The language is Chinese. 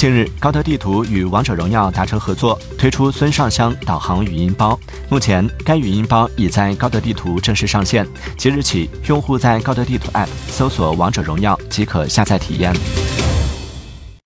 近日高德地图与王者荣耀达成合作推出孙尚香导航语音包。目前该语音包已在高德地图正式上线即日起用户在高德地图 app 搜索王者荣耀即可下载体验。